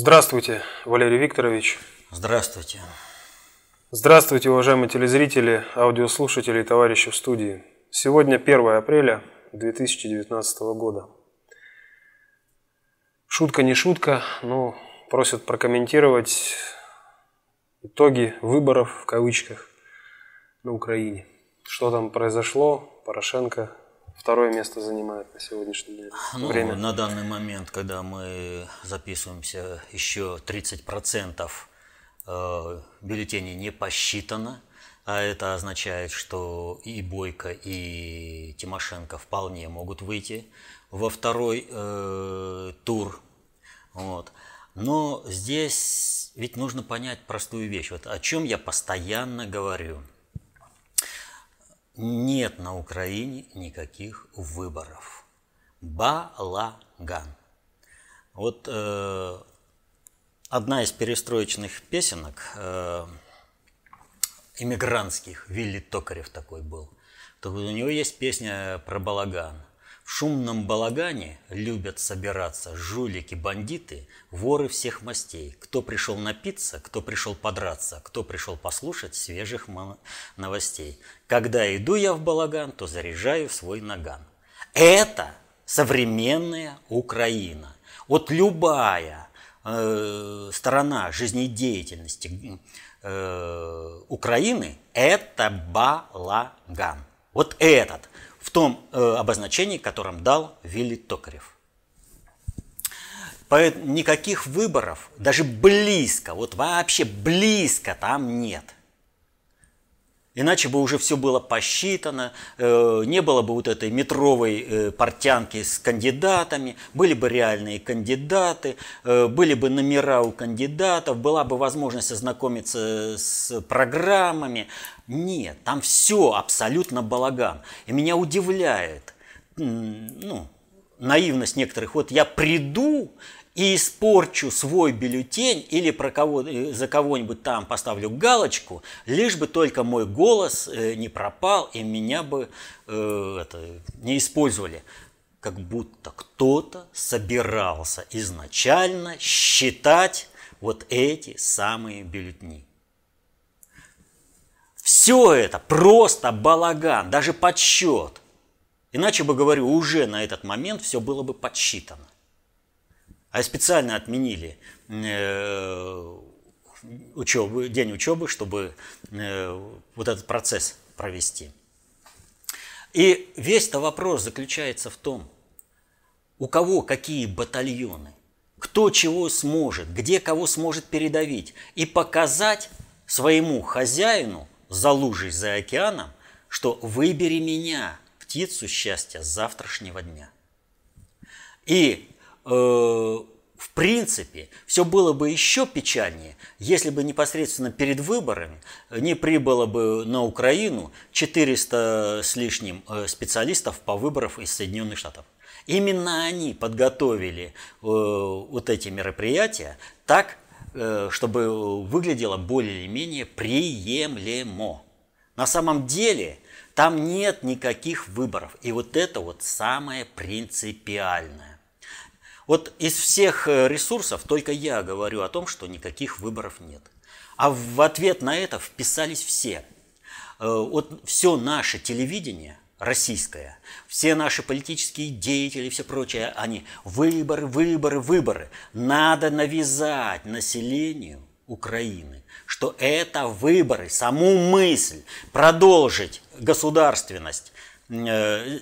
Здравствуйте, Валерий Викторович. Здравствуйте. Здравствуйте, уважаемые телезрители, аудиослушатели и товарищи в студии. Сегодня 1 апреля 2019 года. Шутка не шутка, но просят прокомментировать итоги выборов в кавычках на Украине. Что там произошло? Порошенко второе место занимает на сегодняшний день. Ну, время. На данный момент, когда мы записываемся, еще 30% э, бюллетеней не посчитано. А это означает, что и Бойко, и Тимошенко вполне могут выйти во второй э, тур. Вот. Но здесь ведь нужно понять простую вещь. Вот о чем я постоянно говорю – нет на Украине никаких выборов. Балаган. Вот э, одна из перестроечных песенок э, иммигрантских, Вилли Токарев такой был. То у него есть песня про балаган. В шумном балагане любят собираться жулики, бандиты, воры всех мастей. Кто пришел напиться, кто пришел подраться, кто пришел послушать свежих новостей. Когда иду я в балаган, то заряжаю свой наган. Это современная Украина. Вот любая э, сторона жизнедеятельности э, Украины – это балаган. Вот этот – в том э, обозначении, которым дал Вилли Токарев. Поэтому никаких выборов, даже близко, вот вообще близко там нет. Иначе бы уже все было посчитано, э, не было бы вот этой метровой э, портянки с кандидатами, были бы реальные кандидаты, э, были бы номера у кандидатов, была бы возможность ознакомиться с программами. Нет, там все абсолютно балаган. И меня удивляет ну, наивность некоторых. Вот я приду и испорчу свой бюллетень или про кого, э, за кого-нибудь там поставлю галочку, лишь бы только мой голос э, не пропал и меня бы э, это, не использовали. Как будто кто-то собирался изначально считать вот эти самые бюллетени. Все это просто балаган, даже подсчет. Иначе бы, говорю, уже на этот момент все было бы подсчитано а специально отменили э, учебы, день учебы, чтобы э, вот этот процесс провести. И весь-то вопрос заключается в том, у кого какие батальоны, кто чего сможет, где кого сможет передавить и показать своему хозяину за лужей, за океаном, что выбери меня, птицу счастья завтрашнего дня. И Э, в принципе, все было бы еще печальнее, если бы непосредственно перед выборами не прибыло бы на Украину 400 с лишним э, специалистов по выборам из Соединенных Штатов. Именно они подготовили э, вот эти мероприятия так, чтобы выглядело более или менее приемлемо. На самом деле там нет никаких выборов. И вот это вот самое принципиальное. Вот из всех э, ресурсов только я говорю о том, что никаких выборов нет. А в ответ на это вписались все. Э, вот все наше телевидение российское, все наши политические деятели, все прочее, они выборы, выборы, выборы. Надо навязать населению Украины, что это выборы, саму мысль продолжить государственность, э,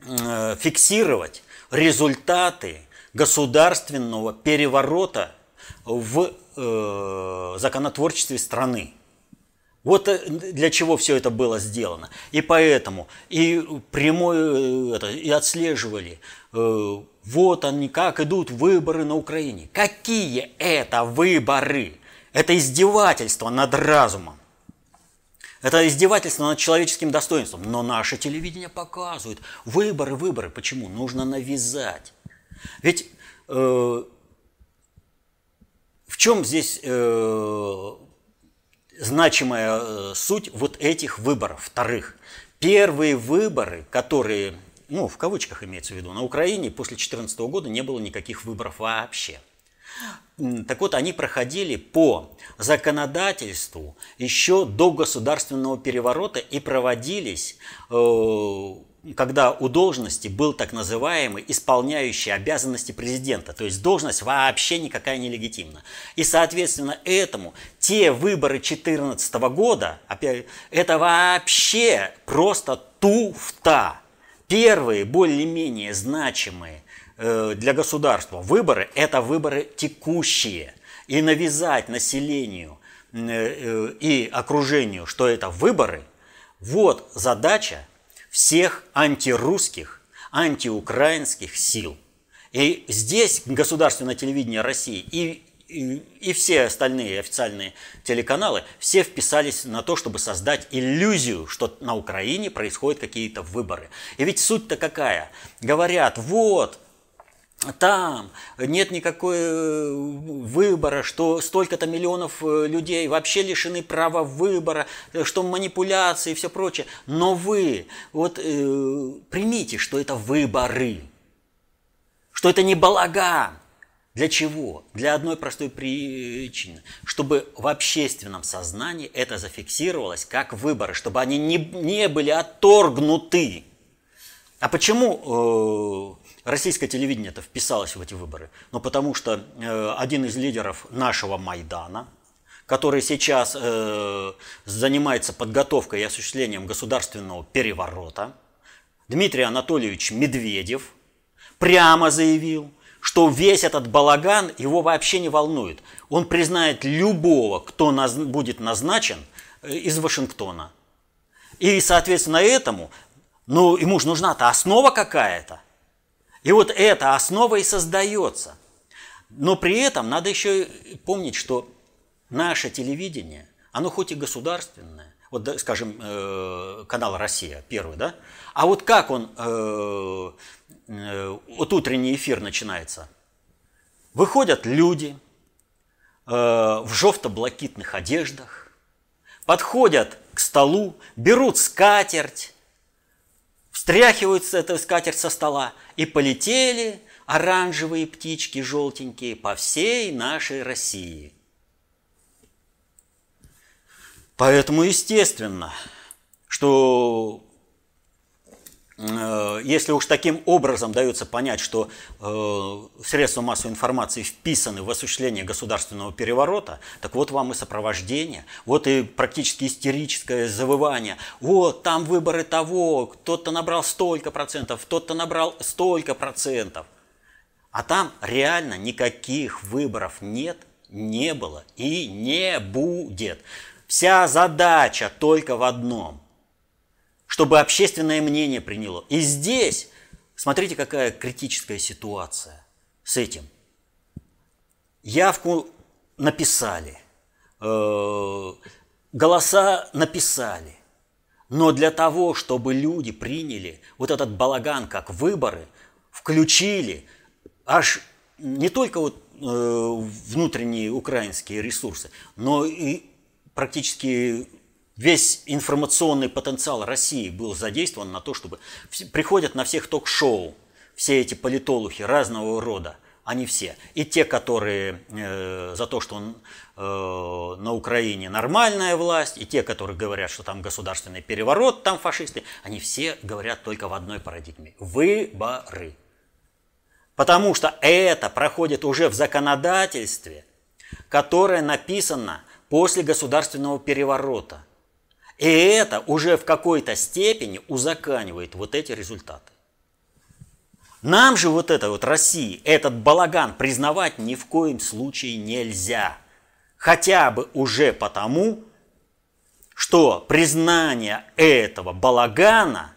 зафиксировать результаты государственного переворота в э, законотворчестве страны. Вот э, для чего все это было сделано. И поэтому и прямое э, это, и отслеживали, э, вот они как идут выборы на Украине. Какие это выборы? Это издевательство над разумом. Это издевательство над человеческим достоинством. Но наше телевидение показывает. Выборы, выборы. Почему? Нужно навязать. Ведь э, в чем здесь э, значимая э, суть вот этих выборов, вторых? Первые выборы, которые, ну, в кавычках имеется в виду, на Украине после 2014 года не было никаких выборов вообще. Так вот, они проходили по законодательству еще до государственного переворота и проводились э, когда у должности был так называемый исполняющий обязанности президента, то есть должность вообще никакая не легитимна. И, соответственно, этому те выборы 2014 года, опять, это вообще просто туфта. Первые более-менее значимые э, для государства выборы – это выборы текущие. И навязать населению э, э, и окружению, что это выборы, вот задача всех антирусских, антиукраинских сил. И здесь государственное телевидение России и, и, и все остальные официальные телеканалы, все вписались на то, чтобы создать иллюзию, что на Украине происходят какие-то выборы. И ведь суть-то какая? Говорят, вот, там нет никакой э, выбора, что столько-то миллионов э, людей вообще лишены права выбора, э, что манипуляции и все прочее. Но вы вот э, примите, что это выборы, что это не балаган. Для чего? Для одной простой причины. Чтобы в общественном сознании это зафиксировалось как выборы, чтобы они не, не были отторгнуты. А почему российское телевидение это вписалось в эти выборы? Ну, потому что э, один из лидеров нашего Майдана, который сейчас э, занимается подготовкой и осуществлением государственного переворота, Дмитрий Анатольевич Медведев, прямо заявил, что весь этот балаган его вообще не волнует. Он признает любого, кто наз... будет назначен э, из Вашингтона. И, соответственно, этому, ну, ему же нужна-то основа какая-то. И вот эта основа и создается. Но при этом надо еще помнить, что наше телевидение, оно хоть и государственное, вот, скажем, э, канал «Россия» первый, да, а вот как он, э, э, вот утренний эфир начинается, выходят люди в жовто-блакитных одеждах, подходят к столу, берут скатерть, встряхивают эту скатерть со стола, и полетели оранжевые птички желтенькие по всей нашей России. Поэтому естественно, что если уж таким образом дается понять, что э, средства массовой информации вписаны в осуществление государственного переворота, так вот вам и сопровождение, вот и практически истерическое завывание. Вот, там выборы того, кто-то набрал столько процентов, кто-то набрал столько процентов. А там реально никаких выборов нет, не было и не будет. Вся задача только в одном – чтобы общественное мнение приняло. И здесь, смотрите, какая критическая ситуация с этим. Явку написали, э, голоса написали, но для того, чтобы люди приняли вот этот балаган как выборы, включили аж не только вот э, внутренние украинские ресурсы, но и практически Весь информационный потенциал России был задействован на то, чтобы приходят на всех ток-шоу все эти политологи разного рода, они все. И те, которые э, за то, что он, э, на Украине нормальная власть, и те, которые говорят, что там государственный переворот, там фашисты, они все говорят только в одной парадигме – выборы. Потому что это проходит уже в законодательстве, которое написано после государственного переворота. И это уже в какой-то степени узаканивает вот эти результаты. Нам же вот это вот России, этот балаган признавать ни в коем случае нельзя. Хотя бы уже потому, что признание этого балагана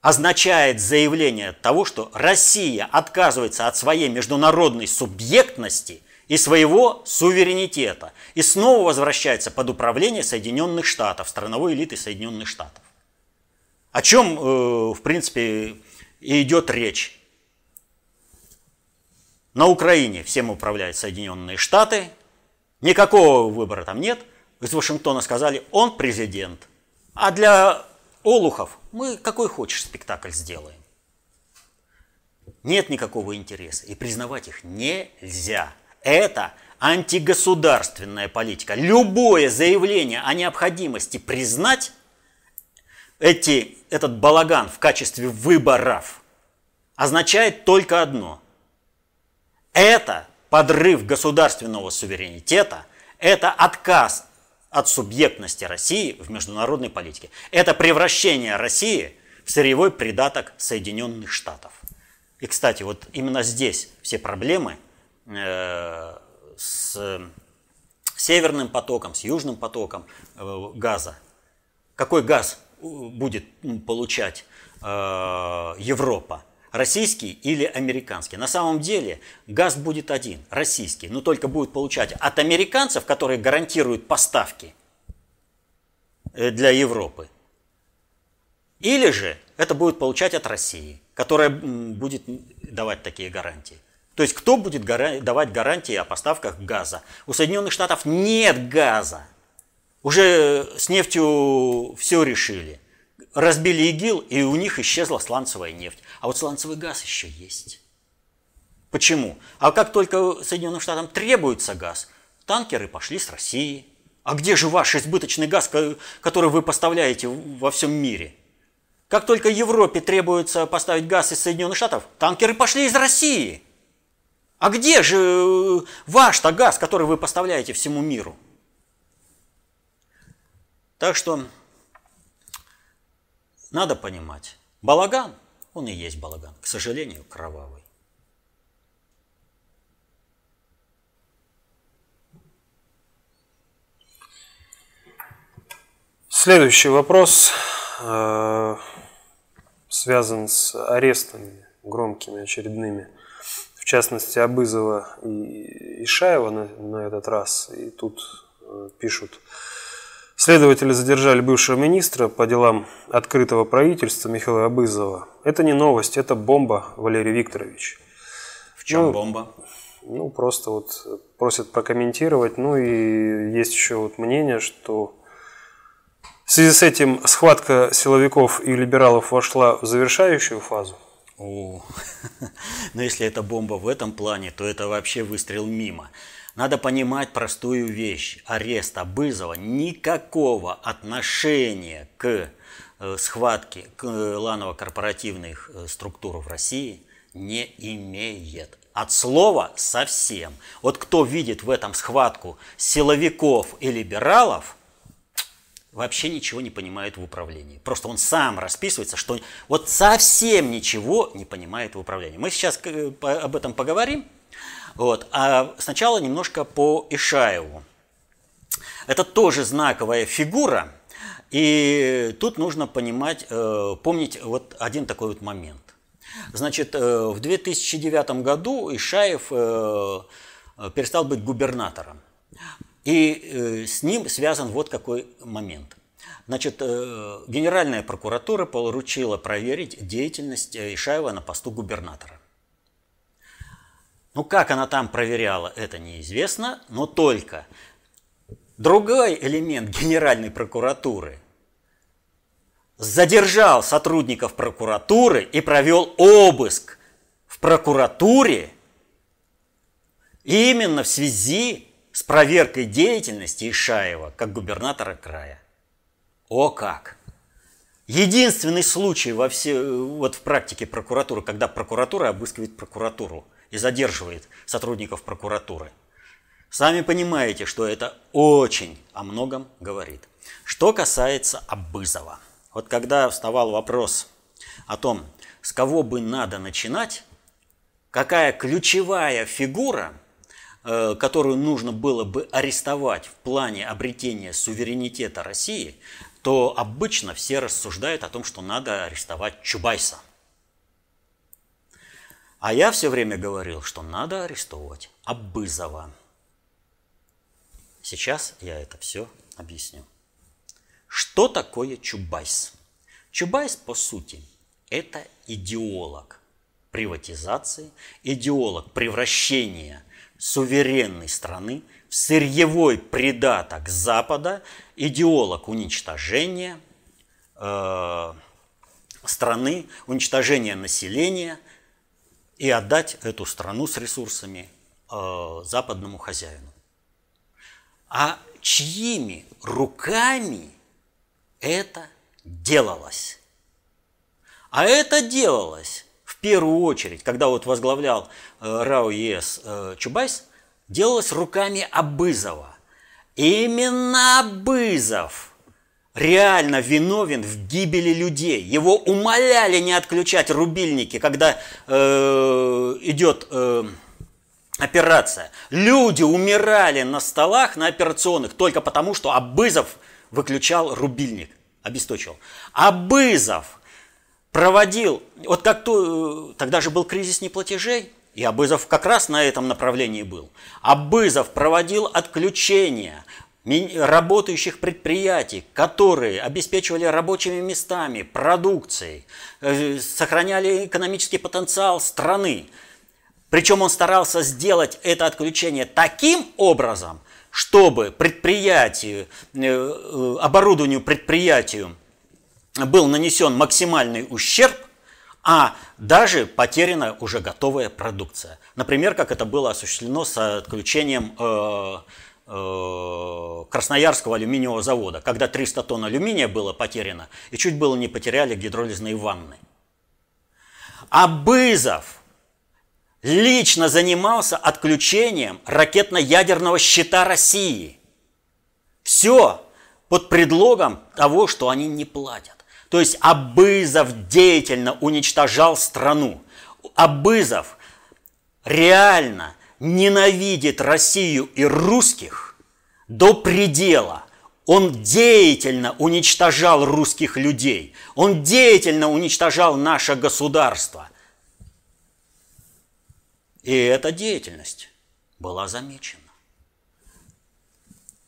означает заявление того, что Россия отказывается от своей международной субъектности – и своего суверенитета. И снова возвращается под управление Соединенных Штатов, страновой элиты Соединенных Штатов. О чем, э, в принципе, и идет речь. На Украине всем управляют Соединенные Штаты, никакого выбора там нет. Из Вашингтона сказали, он президент. А для олухов мы какой хочешь спектакль сделаем. Нет никакого интереса, и признавать их нельзя. Это антигосударственная политика. Любое заявление о необходимости признать эти, этот балаган в качестве выборов означает только одно. Это подрыв государственного суверенитета, это отказ от субъектности России в международной политике. Это превращение России в сырьевой придаток Соединенных Штатов. И, кстати, вот именно здесь все проблемы с северным потоком, с южным потоком э, газа. Какой газ будет получать э, Европа? Российский или американский? На самом деле газ будет один, российский, но только будет получать от американцев, которые гарантируют поставки э, для Европы. Или же это будет получать от России, которая будет давать такие гарантии. То есть кто будет давать гарантии о поставках газа? У Соединенных Штатов нет газа. Уже с нефтью все решили. Разбили ИГИЛ, и у них исчезла сланцевая нефть. А вот сланцевый газ еще есть. Почему? А как только Соединенным Штатам требуется газ, танкеры пошли с России. А где же ваш избыточный газ, который вы поставляете во всем мире? Как только Европе требуется поставить газ из Соединенных Штатов, танкеры пошли из России. А где же э, ваш-то газ, который вы поставляете всему миру? Так что надо понимать, балаган, он и есть балаган, к сожалению, кровавый. Следующий вопрос э, связан с арестами громкими, очередными в частности Абызова и Ишаева на, на этот раз. И тут э, пишут, следователи задержали бывшего министра по делам открытого правительства Михаила Абызова. Это не новость, это бомба, Валерий Викторович. В чем ну, бомба? Ну, просто вот просят прокомментировать. Ну и есть еще вот мнение, что в связи с этим схватка силовиков и либералов вошла в завершающую фазу. О, но если это бомба в этом плане, то это вообще выстрел мимо. Надо понимать простую вещь. Арест Абызова никакого отношения к э, схватке к ланово-корпоративных э, структур в России не имеет. От слова совсем. Вот кто видит в этом схватку силовиков и либералов – вообще ничего не понимает в управлении. Просто он сам расписывается, что вот совсем ничего не понимает в управлении. Мы сейчас э, об этом поговорим. Вот. А сначала немножко по Ишаеву. Это тоже знаковая фигура. И тут нужно понимать, э, помнить вот один такой вот момент. Значит, э, в 2009 году Ишаев перестал быть губернатором. И э, с ним связан вот какой момент. Значит, э, Генеральная прокуратура поручила проверить деятельность э, Ишаева на посту губернатора. Ну, как она там проверяла, это неизвестно, но только другой элемент Генеральной прокуратуры задержал сотрудников прокуратуры и провел обыск в прокуратуре именно в связи с проверкой деятельности Ишаева как губернатора края. О как! Единственный случай во все, вот в практике прокуратуры, когда прокуратура обыскивает прокуратуру и задерживает сотрудников прокуратуры. Сами понимаете, что это очень о многом говорит. Что касается Абызова. Вот когда вставал вопрос о том, с кого бы надо начинать, какая ключевая фигура – которую нужно было бы арестовать в плане обретения суверенитета России, то обычно все рассуждают о том, что надо арестовать Чубайса. А я все время говорил, что надо арестовывать Абызова. Сейчас я это все объясню. Что такое Чубайс? Чубайс, по сути, это идеолог приватизации, идеолог превращения суверенной страны в сырьевой придаток Запада, идеолог уничтожения э, страны, уничтожения населения и отдать эту страну с ресурсами э, западному хозяину. А чьими руками это делалось? А это делалось первую очередь, когда вот возглавлял э, РАО ЕС э, Чубайс, делалось руками Абызова. Именно Абызов реально виновен в гибели людей. Его умоляли не отключать рубильники, когда э, идет э, операция. Люди умирали на столах, на операционных, только потому, что Абызов выключал рубильник, обесточил. Абызов проводил, вот как то, э, тогда же был кризис неплатежей, и Абызов как раз на этом направлении был. Абызов проводил отключение работающих предприятий, которые обеспечивали рабочими местами, продукцией, э, сохраняли экономический потенциал страны. Причем он старался сделать это отключение таким образом, чтобы предприятию, э, оборудованию предприятию был нанесен максимальный ущерб, а даже потеряна уже готовая продукция. Например, как это было осуществлено с отключением э, э, Красноярского алюминиевого завода, когда 300 тонн алюминия было потеряно, и чуть было не потеряли гидролизные ванны. А Бызов лично занимался отключением ракетно-ядерного щита России. Все под предлогом того, что они не платят. То есть Абызов деятельно уничтожал страну. Абызов реально ненавидит Россию и русских до предела. Он деятельно уничтожал русских людей. Он деятельно уничтожал наше государство. И эта деятельность была замечена.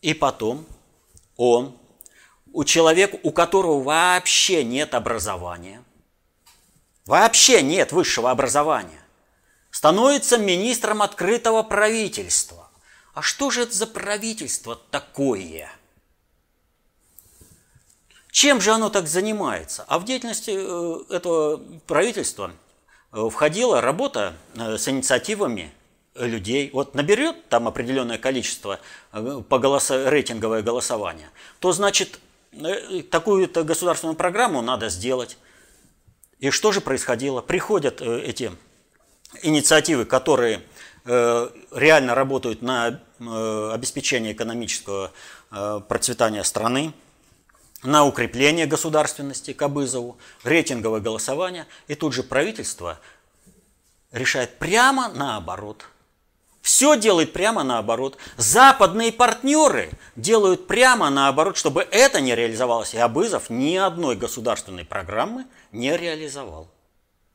И потом он у человека, у которого вообще нет образования, вообще нет высшего образования, становится министром открытого правительства. А что же это за правительство такое? Чем же оно так занимается? А в деятельности э, этого правительства э, входила работа э, с инициативами людей, вот наберет там определенное количество по голоса, рейтинговое голосование, то значит такую-то государственную программу надо сделать. И что же происходило? Приходят э, эти инициативы, которые э, реально работают на обеспечение экономического процветания страны, на укрепление государственности Кабызову, рейтинговое голосование, и тут же правительство решает прямо наоборот – все делает прямо наоборот. Западные партнеры делают прямо наоборот, чтобы это не реализовалось. И Абызов ни одной государственной программы не реализовал.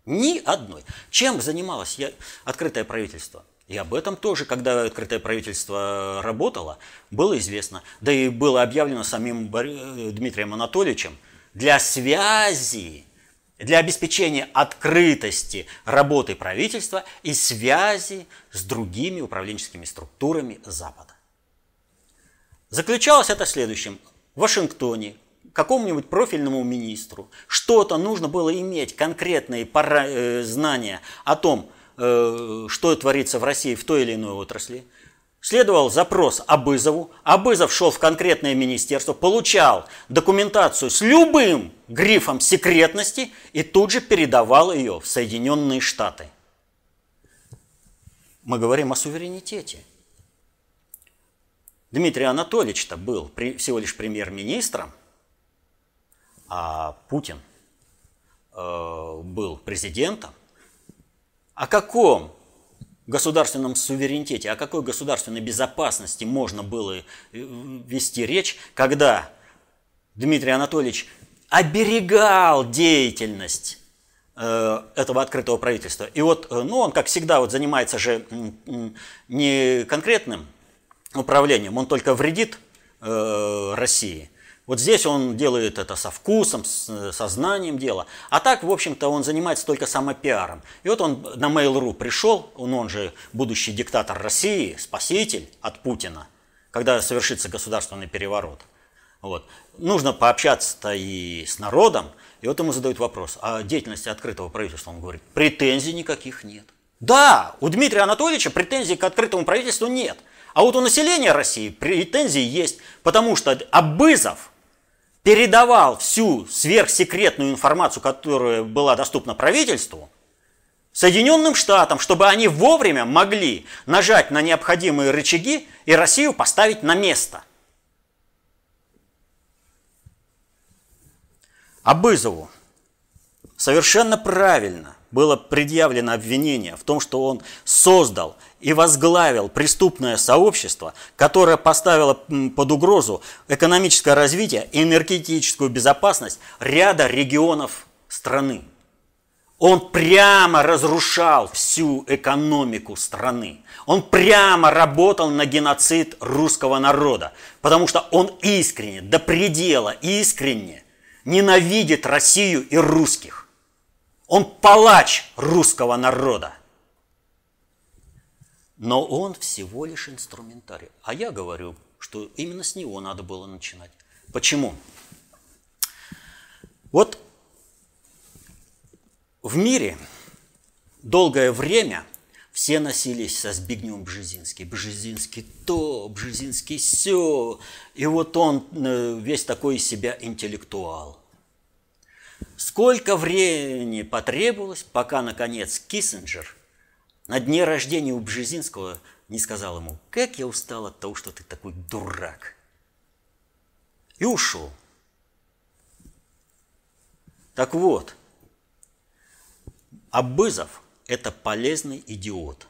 Ни одной. Чем занималось я, открытое правительство? И об этом тоже, когда открытое правительство работало, было известно. Да и было объявлено самим Дмитрием Анатольевичем для связи для обеспечения открытости работы правительства и связи с другими управленческими структурами Запада. Заключалось это следующим. В Вашингтоне какому-нибудь профильному министру что-то нужно было иметь, конкретные э, знания о том, э, что творится в России в той или иной отрасли – Следовал запрос Абызову, Абызов шел в конкретное министерство, получал документацию с любым грифом секретности и тут же передавал ее в Соединенные Штаты. Мы говорим о суверенитете. Дмитрий Анатольевич-то был всего лишь премьер-министром, а Путин э, был президентом. О каком государственном суверенитете, о какой государственной безопасности можно было э, вести речь, когда Дмитрий Анатольевич оберегал деятельность э, этого открытого правительства. И вот, э, ну, он, как всегда, вот занимается же не конкретным управлением, он только вредит России – вот здесь он делает это со вкусом, с сознанием дела. А так, в общем-то, он занимается только самопиаром. И вот он на Mail.ru пришел, он, он же будущий диктатор России, спаситель от Путина, когда совершится государственный переворот. Вот. Нужно пообщаться-то и с народом. И вот ему задают вопрос, о деятельности открытого правительства. Он говорит, претензий никаких нет. Да, у Дмитрия Анатольевича претензий к открытому правительству нет. А вот у населения России претензии есть, потому что Абызов передавал всю сверхсекретную информацию, которая была доступна правительству, Соединенным Штатам, чтобы они вовремя могли нажать на необходимые рычаги и Россию поставить на место. Абызову совершенно правильно было предъявлено обвинение в том, что он создал и возглавил преступное сообщество, которое поставило под угрозу экономическое развитие и энергетическую безопасность ряда регионов страны. Он прямо разрушал всю экономику страны. Он прямо работал на геноцид русского народа, потому что он искренне, до предела искренне ненавидит Россию и русских. Он палач русского народа. Но он всего лишь инструментарий. А я говорю, что именно с него надо было начинать. Почему? Вот в мире долгое время все носились со Збигневым Бжезинский. Бжезинский то, Бжезинский все. И вот он э, весь такой из себя интеллектуал. Сколько времени потребовалось, пока, наконец, Киссинджер на дне рождения у Бжезинского не сказал ему, как я устал от того, что ты такой дурак. И ушел. Так вот, Абызов – это полезный идиот,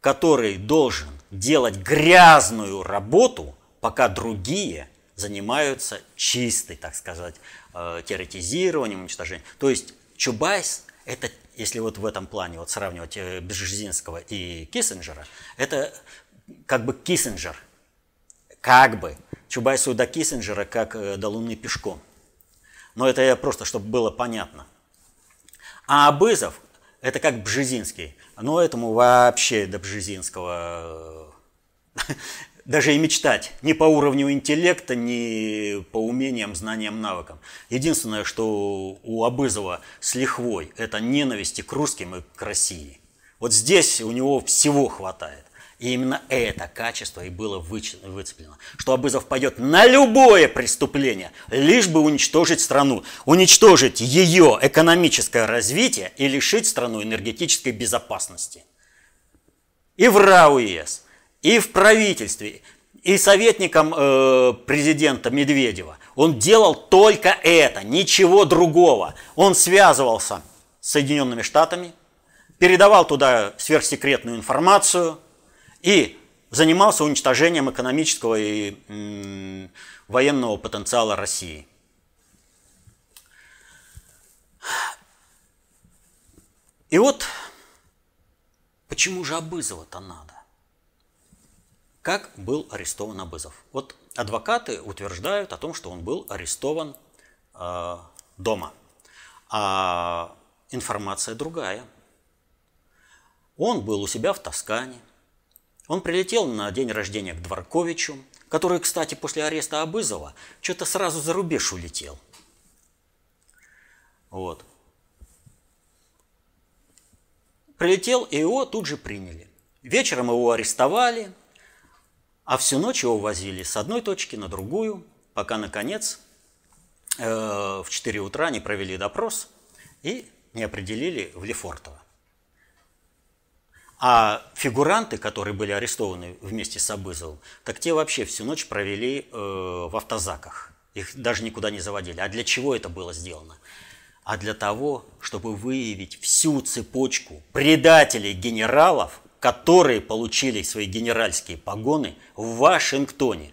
который должен делать грязную работу, пока другие занимаются чистой, так сказать, Э, уничтожением. То есть Чубайс – это, если вот в этом плане вот сравнивать э, Бжезинского и Киссинджера, это как бы Киссинджер, как бы. Чубайсу до Киссинджера как э, до Луны пешком. Но это я просто, чтобы было понятно. А Абызов – это как Бжезинский. Но этому вообще до Бжезинского даже и мечтать. Ни по уровню интеллекта, ни по умениям, знаниям, навыкам. Единственное, что у Абызова с лихвой, это ненависти к русским и к России. Вот здесь у него всего хватает. И именно это качество и было выцеплено. Что Абызов пойдет на любое преступление, лишь бы уничтожить страну, уничтожить ее экономическое развитие и лишить страну энергетической безопасности. И в РАУЕС – и в правительстве, и советником э, президента Медведева. Он делал только это, ничего другого. Он связывался с Соединенными Штатами, передавал туда сверхсекретную информацию и занимался уничтожением экономического и м, военного потенциала России. И вот почему же Абызова-то надо? Как был арестован Абызов? Вот адвокаты утверждают о том, что он был арестован э, дома. А информация другая. Он был у себя в Тоскане. Он прилетел на день рождения к Дворковичу, который, кстати, после ареста Абызова что-то сразу за рубеж улетел. Вот. Прилетел, и его тут же приняли. Вечером его арестовали – а всю ночь его возили с одной точки на другую, пока, наконец, э, в 4 утра не провели допрос и не определили в Лефортово. А фигуранты, которые были арестованы вместе с Абызовым, так те вообще всю ночь провели э, в автозаках. Их даже никуда не заводили. А для чего это было сделано? А для того, чтобы выявить всю цепочку предателей генералов, которые получили свои генеральские погоны в Вашингтоне.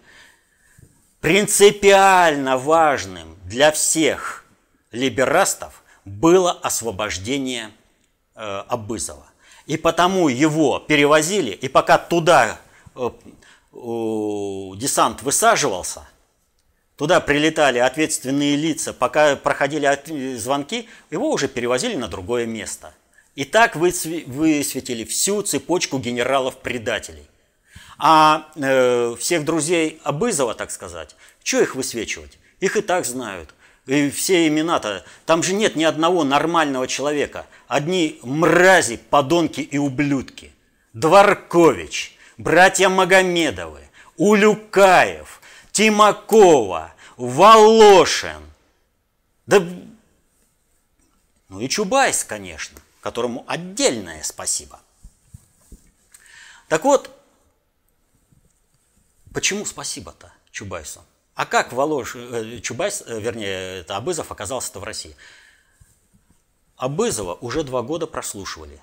Принципиально важным для всех либерастов было освобождение э, Абызова. И потому его перевозили, и пока туда э, э, десант высаживался, туда прилетали ответственные лица, пока проходили звонки, его уже перевозили на другое место – и так высветили всю цепочку генералов-предателей. А э, всех друзей Абызова, так сказать, что их высвечивать? Их и так знают. И все имена-то, там же нет ни одного нормального человека. Одни мрази, подонки и ублюдки. Дворкович, братья Магомедовы, Улюкаев, Тимакова, Волошин. Да, ну и Чубайс, конечно, которому отдельное спасибо. Так вот, почему спасибо-то Чубайсу? А как Волош, э, Чубайс, э, вернее, это Абызов оказался-то в России? Абызова уже два года прослушивали.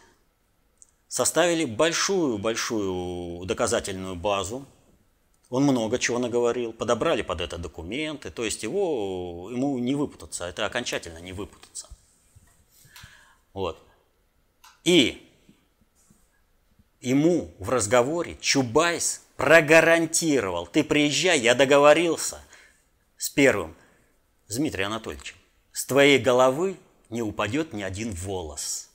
Составили большую-большую доказательную базу. Он много чего наговорил, подобрали под это документы, то есть его, ему не выпутаться, это окончательно не выпутаться. Вот. И ему в разговоре Чубайс прогарантировал, ты приезжай, я договорился с первым, с Дмитрием Анатольевичем, с твоей головы не упадет ни один волос.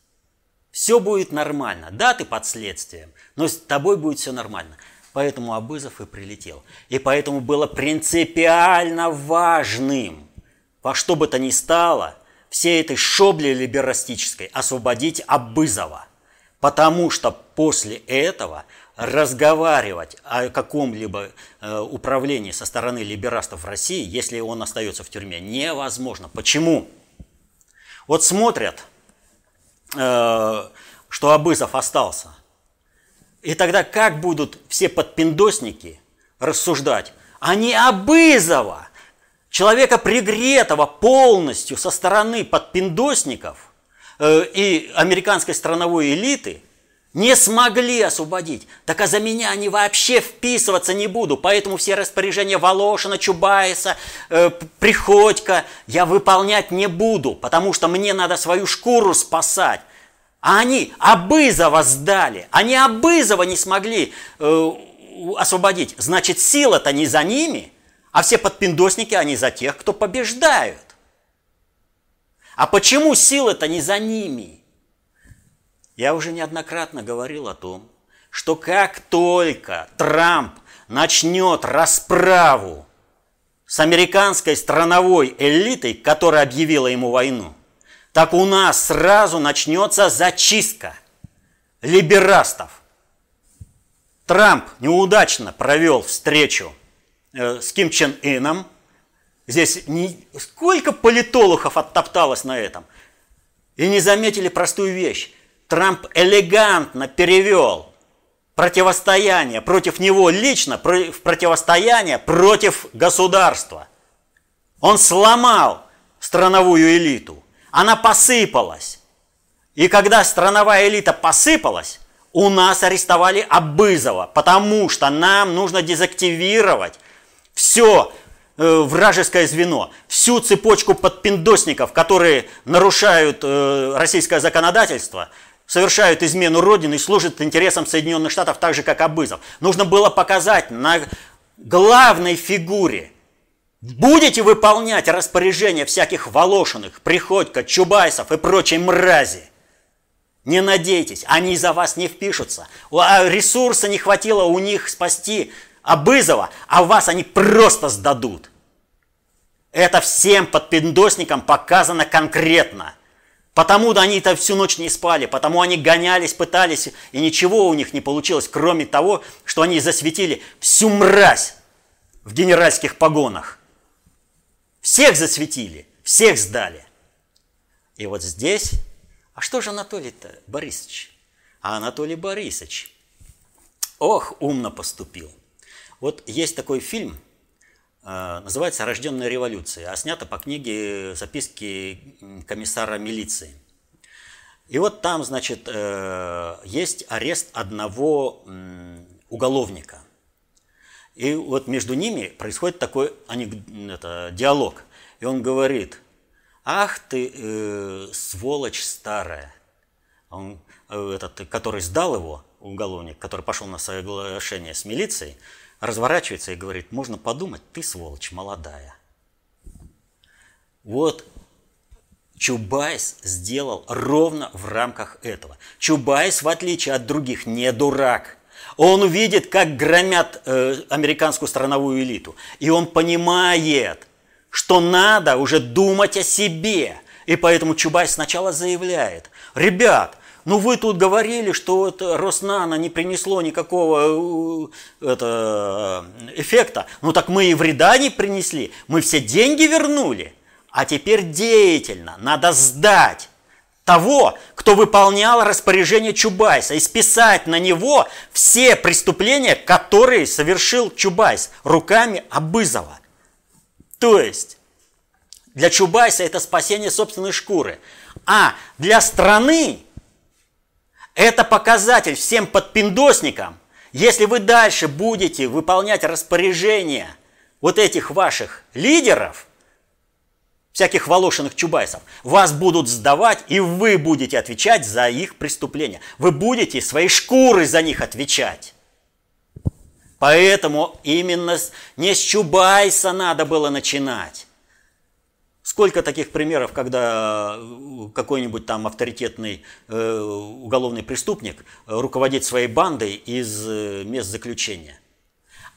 Все будет нормально. Да, ты под следствием, но с тобой будет все нормально. Поэтому Абызов и прилетел. И поэтому было принципиально важным, во что бы то ни стало, всей этой шобли либерастической освободить Абызова. Потому что после этого разговаривать о каком-либо э, управлении со стороны либерастов в России, если он остается в тюрьме, невозможно. Почему? Вот смотрят, э, что Абызов остался. И тогда как будут все подпиндосники рассуждать? Не Абызова, человека пригретого полностью со стороны подпиндосников э, и американской страновой элиты – не смогли освободить. Так а за меня они вообще вписываться не буду. Поэтому все распоряжения Волошина, Чубайса, э, Приходько я выполнять не буду, потому что мне надо свою шкуру спасать. А они Абызова сдали. Они Абызова не смогли э, освободить. Значит, сила-то не за ними, а все подпиндосники, они за тех, кто побеждают. А почему сила-то не за ними? Я уже неоднократно говорил о том, что как только Трамп начнет расправу с американской страновой элитой, которая объявила ему войну, так у нас сразу начнется зачистка либерастов. Трамп неудачно провел встречу с Ким Чен Ыном. Здесь не... сколько политологов оттопталось на этом. И не заметили простую вещь. Трамп элегантно перевел противостояние против него лично в противостояние против государства. Он сломал страновую элиту. Она посыпалась. И когда страновая элита посыпалась, у нас арестовали Абызова, потому что нам нужно дезактивировать все э, вражеское звено, всю цепочку подпиндосников, которые нарушают э, российское законодательство – совершают измену Родины и служат интересам Соединенных Штатов так же, как Абызов. Нужно было показать на главной фигуре. Будете выполнять распоряжения всяких Волошиных, Приходько, Чубайсов и прочей мрази. Не надейтесь, они за вас не впишутся. А ресурса не хватило у них спасти Абызова, а вас они просто сдадут. Это всем подпиндосникам показано конкретно – Потому-то они-то всю ночь не спали, потому они гонялись, пытались, и ничего у них не получилось, кроме того, что они засветили всю мразь в генеральских погонах. Всех засветили, всех сдали. И вот здесь, а что же Анатолий-то Борисович? А Анатолий Борисович, ох, умно поступил. Вот есть такой фильм – Э, называется «Рожденная революция», а снято по книге «Записки комиссара милиции». И вот там, значит, э, есть арест одного уголовника. И вот между ними происходит такой это, диалог. И он говорит, ах ты, э, сволочь старая. Он, э, этот, который сдал его, уголовник, который пошел на соглашение с милицией, разворачивается и говорит, можно подумать, ты сволочь молодая. Вот Чубайс сделал ровно в рамках этого. Чубайс, в отличие от других, не дурак. Он увидит, как громят э, американскую страновую элиту. И он понимает, что надо уже думать о себе. И поэтому Чубайс сначала заявляет, ребят, ну вы тут говорили, что это Роснано не принесло никакого э, это, эффекта. Ну так мы и вреда не принесли, мы все деньги вернули. А теперь деятельно надо сдать того, кто выполнял распоряжение Чубайса, и списать на него все преступления, которые совершил Чубайс руками Абызова. То есть для Чубайса это спасение собственной шкуры. А для страны это показатель всем подпиндосникам. Если вы дальше будете выполнять распоряжения вот этих ваших лидеров, всяких волошенных чубайсов, вас будут сдавать, и вы будете отвечать за их преступления. Вы будете своей шкурой за них отвечать. Поэтому именно не с Чубайса надо было начинать. Сколько таких примеров, когда э, какой-нибудь там авторитетный э, уголовный преступник руководит своей бандой из э, мест заключения.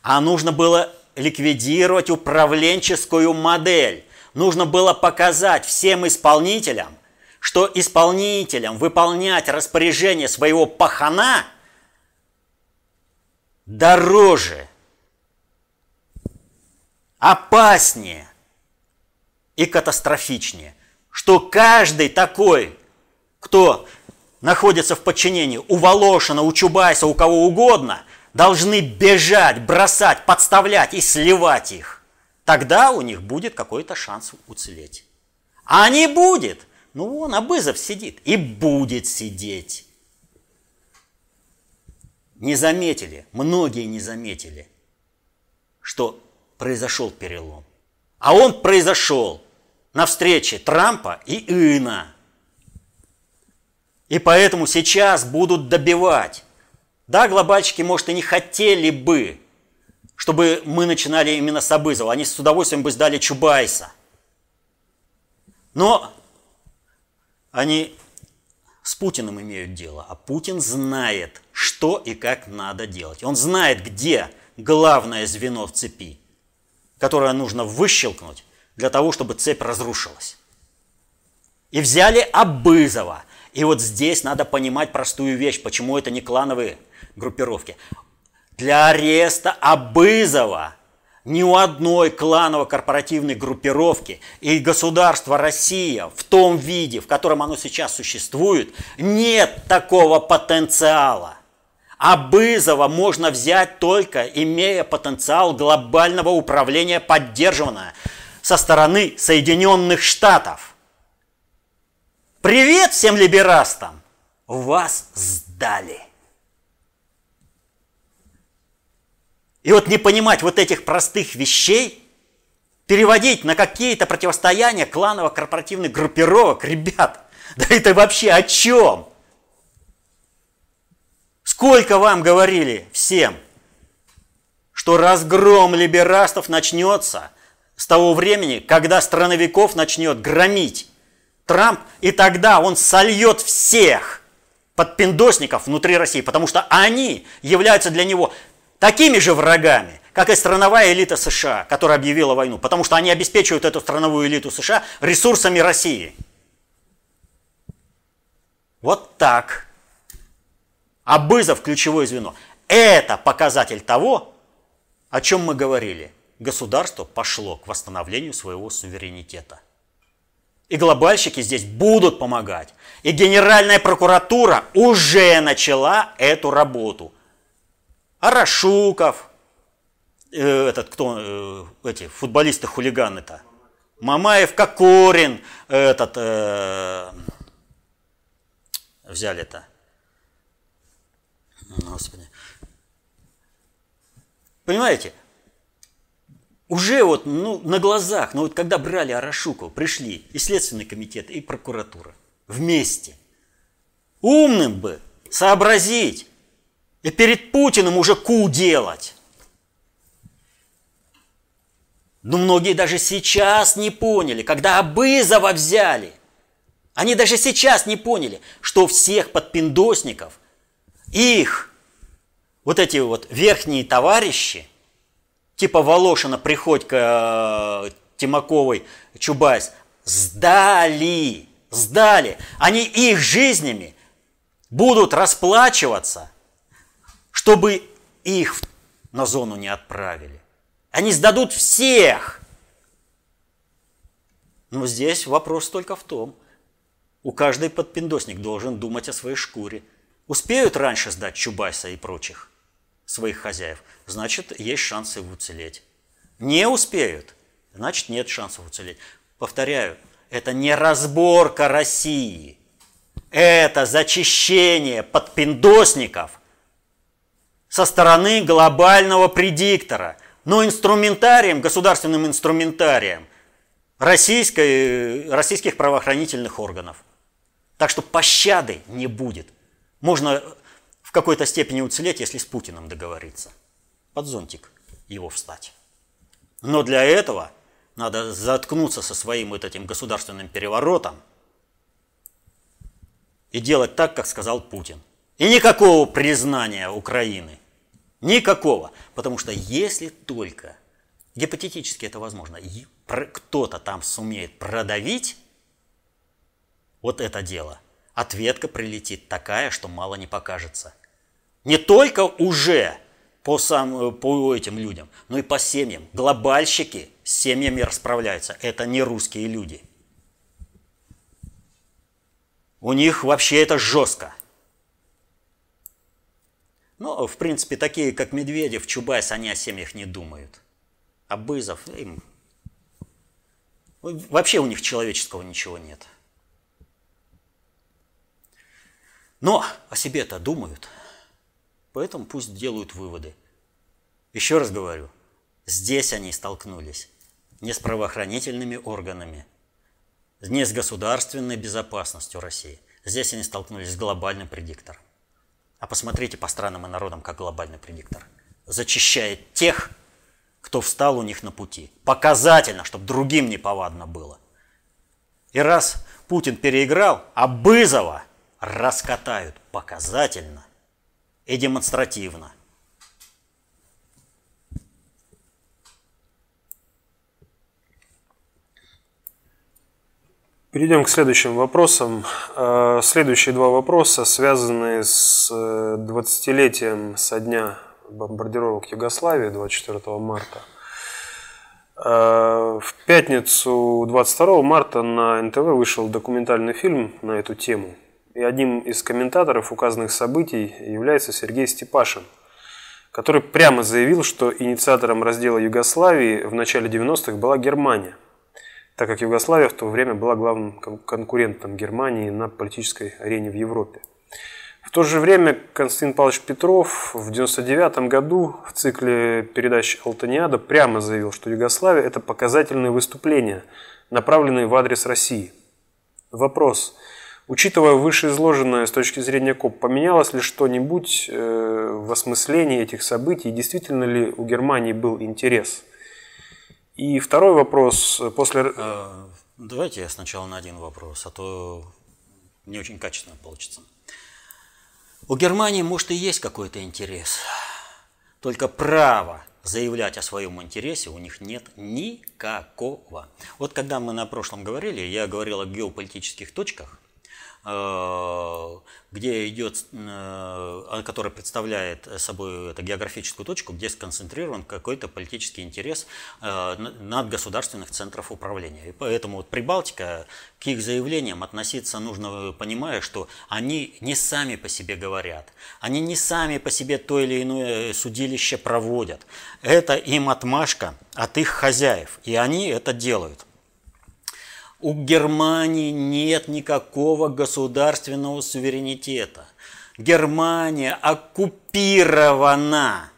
А нужно было ликвидировать управленческую модель. Нужно было показать всем исполнителям, что исполнителям выполнять распоряжение своего пахана – дороже, опаснее и катастрофичнее, что каждый такой, кто находится в подчинении у Волошина, у Чубайса, у кого угодно, должны бежать, бросать, подставлять и сливать их. Тогда у них будет какой-то шанс уцелеть. А не будет. Ну, вон, Абызов сидит и будет сидеть не заметили, многие не заметили, что произошел перелом. А он произошел на встрече Трампа и Ина. И поэтому сейчас будут добивать. Да, глобальщики, может, и не хотели бы, чтобы мы начинали именно с Абызова. Они с удовольствием бы сдали Чубайса. Но они с Путиным имеют дело, а Путин знает, что и как надо делать. Он знает, где главное звено в цепи, которое нужно выщелкнуть для того, чтобы цепь разрушилась. И взяли Абызова. И вот здесь надо понимать простую вещь, почему это не клановые группировки. Для ареста Абызова ни у одной кланово-корпоративной группировки и государства Россия в том виде, в котором оно сейчас существует, нет такого потенциала. А Бызова можно взять только имея потенциал глобального управления, поддержанного со стороны Соединенных Штатов. Привет всем либерастам! Вас сдали. И вот не понимать вот этих простых вещей, переводить на какие-то противостояния кланово-корпоративных группировок, ребят, да это вообще о чем? Сколько вам говорили всем, что разгром либерастов начнется с того времени, когда страновиков начнет громить Трамп, и тогда он сольет всех подпиндосников внутри России, потому что они являются для него такими же врагами, как и страновая элита США, которая объявила войну, потому что они обеспечивают эту страновую элиту США ресурсами России. Вот так. А Бызов – ключевое звено. Это показатель того, о чем мы говорили. Государство пошло к восстановлению своего суверенитета. И глобальщики здесь будут помогать. И Генеральная прокуратура уже начала эту работу. Арашуков, э, этот кто, э, эти футболисты-хулиганы-то, Мамаев, Кокорин, этот, э, взяли-то, Господи. Понимаете, уже вот ну, на глазах, ну вот когда брали Арашукова, пришли и Следственный комитет, и прокуратура вместе. Умным бы сообразить, и перед Путиным уже ку делать. Но многие даже сейчас не поняли, когда Абызова взяли. Они даже сейчас не поняли, что всех подпиндосников, их, вот эти вот верхние товарищи, типа Волошина, Приходько, Тимаковой, Чубайс, сдали, сдали. Они их жизнями будут расплачиваться, чтобы их на зону не отправили. Они сдадут всех. Но здесь вопрос только в том, у каждый подпиндосник должен думать о своей шкуре. Успеют раньше сдать Чубайса и прочих своих хозяев, значит, есть шансы уцелеть. Не успеют, значит, нет шансов уцелеть. Повторяю, это не разборка России. Это зачищение подпиндосников со стороны глобального предиктора. Но инструментарием, государственным инструментарием российской, российских правоохранительных органов. Так что пощады не будет. Можно в какой-то степени уцелеть, если с Путиным договориться. Под зонтик его встать. Но для этого надо заткнуться со своим вот этим государственным переворотом и делать так, как сказал Путин. И никакого признания Украины. Никакого. Потому что если только, гипотетически это возможно, кто-то там сумеет продавить вот это дело, ответка прилетит такая, что мало не покажется. Не только уже по, сам, по этим людям, но и по семьям. Глобальщики с семьями расправляются. Это не русские люди. У них вообще это жестко. Но, в принципе, такие, как Медведев, Чубайс, они о семьях не думают. А Бызов, им... Вообще у них человеческого ничего нет. Но о себе-то думают – Поэтому пусть делают выводы. Еще раз говорю, здесь они столкнулись не с правоохранительными органами, не с государственной безопасностью России. Здесь они столкнулись с глобальным предиктором. А посмотрите по странам и народам, как глобальный предиктор зачищает тех, кто встал у них на пути. Показательно, чтобы другим не повадно было. И раз Путин переиграл, а Бызова раскатают показательно и демонстративно. Перейдем к следующим вопросам. Э, следующие два вопроса связаны с 20-летием э, со дня бомбардировок Югославии 24 марта. Э, в пятницу 22 марта на НТВ вышел документальный фильм на эту тему – и одним из комментаторов указанных событий является Сергей Степашин, который прямо заявил, что инициатором раздела Югославии в начале 90-х была Германия, так как Югославия в то время была главным конкурентом Германии на политической арене в Европе. В то же время Константин Павлович Петров в 1999 году в цикле передач «Алтаниада» прямо заявил, что Югославия – это показательные выступления, направленные в адрес России. Вопрос – Учитывая вышеизложенное с точки зрения КОП, поменялось ли что-нибудь э, в осмыслении этих событий? Действительно ли у Германии был интерес? И второй вопрос. После... Э, давайте я сначала на один вопрос, а то не очень качественно получится. У Германии, может, и есть какой-то интерес, только право заявлять о своем интересе у них нет никакого. Вот когда мы на прошлом говорили, я говорил о геополитических точках, Э, где идет, э, который представляет собой эту географическую точку, где сконцентрирован какой-то политический интерес э, над государственных центров управления. И поэтому вот Прибалтика к их заявлениям относиться нужно, понимая, что они не сами по себе говорят, они не сами по себе то или иное судилище проводят. Это им отмашка от их хозяев, и они это делают. У Германии нет никакого государственного суверенитета. Германия оккупирована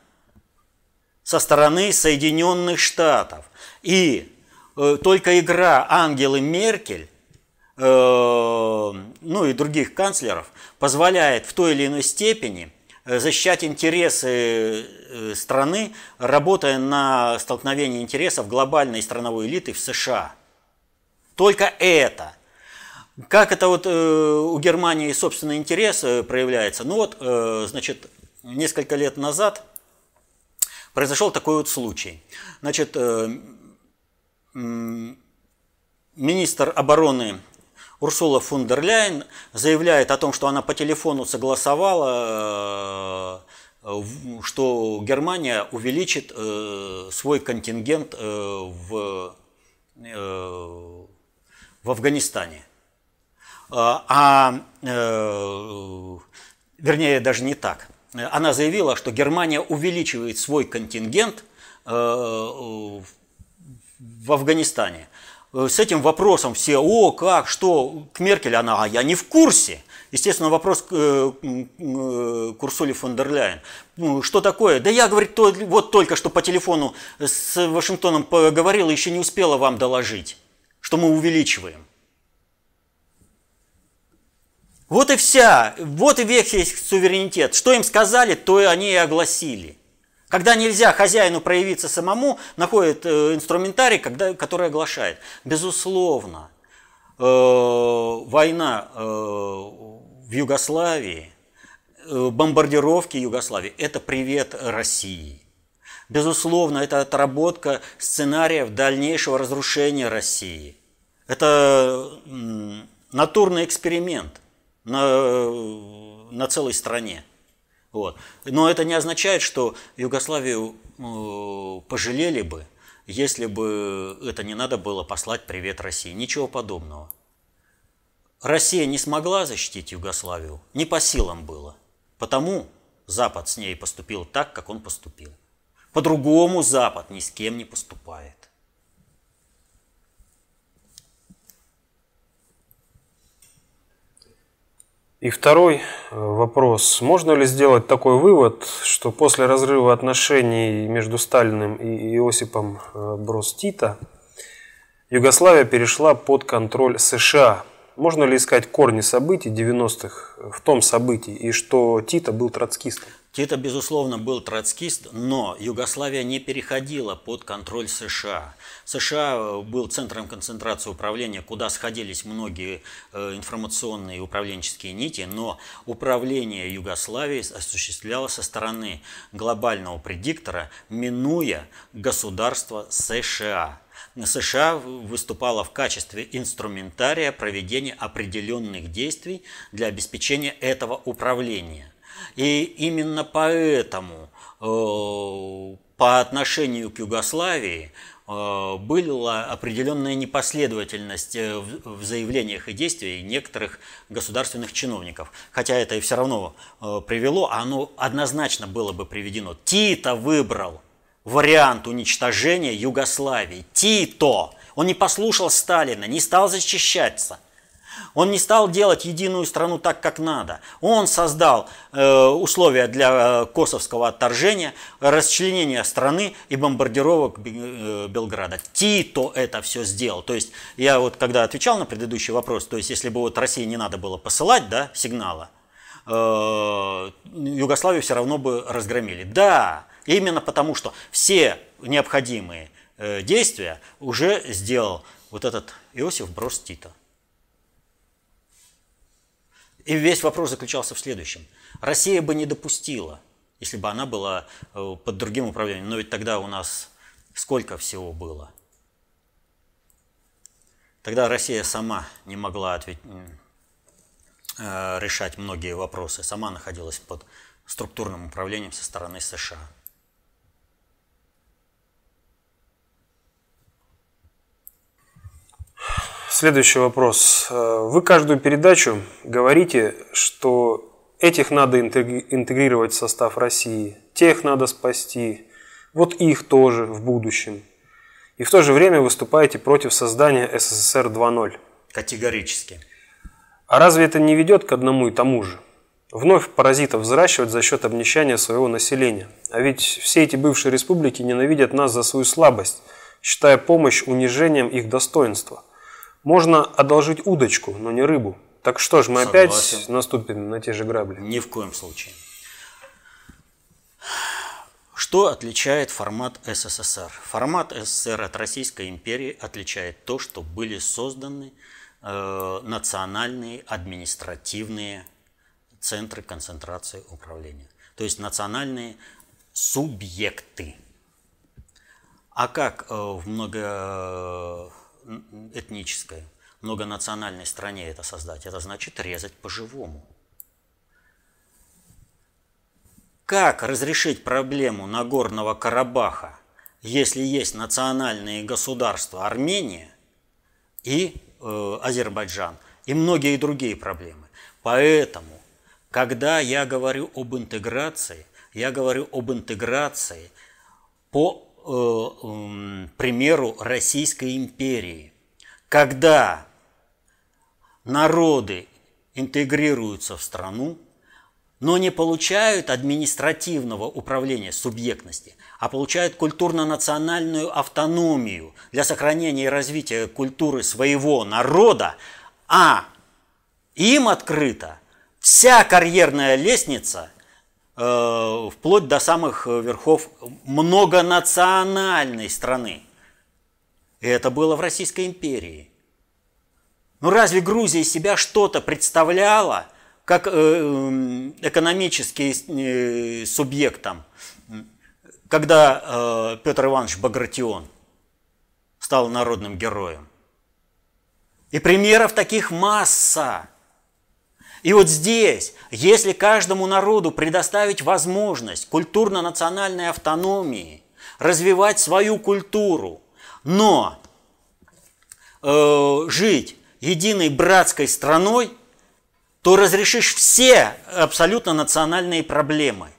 со стороны Соединенных Штатов. И э, только игра Ангелы Меркель, э, ну и других канцлеров, позволяет в той или иной степени э, защищать интересы э, страны, работая на столкновении интересов глобальной страновой элиты в США – только это. Как это вот э, у Германии собственный интерес э, проявляется? Ну вот, э, значит, несколько лет назад произошел такой вот случай. Значит, министр обороны Урсула фон дер Ляйен заявляет о том, что она по телефону согласовала, э, что Германия увеличит э, свой контингент э, в, в Афганистане. А, вернее, даже не так. Она заявила, что Германия увеличивает свой контингент в Афганистане. Э, с этим вопросом все, о, как, что, к Меркель она, а я не в курсе. Естественно, вопрос к, э, э, к Урсуле фон дер Ляйен. Ну, что такое? Да я, говорит, то, вот только что по телефону с Вашингтоном поговорила, еще не успела вам доложить, что мы увеличиваем. Вот и вся, вот и весь суверенитет. Что им сказали, то и они и огласили. Когда нельзя хозяину проявиться самому, находит э, инструментарий, когда, который оглашает. Безусловно, э, война э, в Югославии, э, бомбардировки Югославии – это привет России. Безусловно, это отработка сценариев дальнейшего разрушения России. Это натурный эксперимент на, на целой стране. Вот. Но это не означает, что Югославию э, пожалели бы, если бы это не надо было послать привет России. Ничего подобного. Россия не смогла защитить Югославию, не по силам было. Потому Запад с ней поступил так, как он поступил. По-другому Запад ни с кем не поступает. И второй э, вопрос. Можно ли сделать такой вывод, что после разрыва отношений между Сталиным и Иосипом э, Брос Тита Югославия перешла под контроль США? Можно ли искать корни событий 90-х в том событии, и что Тита был троцкистом? Тита, безусловно, был троцкист, но Югославия не переходила под контроль США. США э, был центром концентрации управления, куда сходились многие э, информационные и управленческие нити, но управление Югославией осуществлялось со стороны глобального предиктора, минуя государство США. США выступала в качестве инструментария проведения определенных действий для обеспечения этого управления – и именно поэтому э, по отношению к Югославии э, была определенная непоследовательность э, в заявлениях и действиях некоторых государственных чиновников. Хотя это и все равно привело, оно однозначно было бы приведено. Тито выбрал вариант уничтожения Югославии. Тито! Он не послушал Сталина, не стал защищаться – он не стал делать единую страну так, как надо. Он создал э, условия для э, косовского отторжения, расчленения страны и бомбардировок э, Белграда. Тито это все сделал. То есть я вот когда отвечал на предыдущий вопрос, то есть если бы вот России не надо было посылать да, сигнала, э, Югославию все равно бы разгромили. Да, именно потому что все необходимые э, действия уже сделал вот этот Иосиф Брос Тита. И весь вопрос заключался в следующем. Россия бы не допустила, если бы она была э, под другим управлением. Но ведь тогда у нас сколько всего было? Тогда Россия сама не могла ответ... Э, решать многие вопросы, сама находилась под структурным управлением со стороны США. Следующий вопрос. Э, вы каждую передачу говорите, что этих надо интегрировать в состав России, тех надо спасти, вот их тоже в будущем. И в то же время выступаете против создания СССР 2.0. Категорически. А разве это не ведет к одному и тому же? Вновь паразитов взращивать за счет обнищания своего населения. А ведь все эти бывшие республики ненавидят нас за свою слабость, считая помощь унижением их достоинства – можно одолжить удочку, но не рыбу. Так что ж, мы Согласен. опять наступим на те же грабли? Ни в коем случае. Что отличает формат СССР? Формат СССР от Российской империи отличает то, что были созданы э, национальные административные центры концентрации управления. То есть национальные субъекты – А как э, в многоэтнической, многонациональной стране это создать? Это значит резать по-живому. Как разрешить проблему Нагорного Карабаха, если есть национальные государства Армения и э, Азербайджан и многие другие проблемы? Поэтому, когда я говорю об интеграции, я говорю об интеграции по примеру Российской империи, когда народы интегрируются в страну, но не получают административного управления субъектности, а получают культурно-национальную автономию для сохранения и развития культуры своего народа, а им открыта вся карьерная лестница э, вплоть до самых верхов многонациональной страны. И это было в Российской империи. Ну разве Грузия себя что-то представляла – как э, экономический э, субъект там, когда э, Петр Иванович Багратион стал народным героем. И примеров таких масса. И вот здесь, если каждому народу предоставить возможность культурно-национальной автономии, развивать свою культуру, но э, жить единой братской страной, то разрешишь все абсолютно национальные проблемы.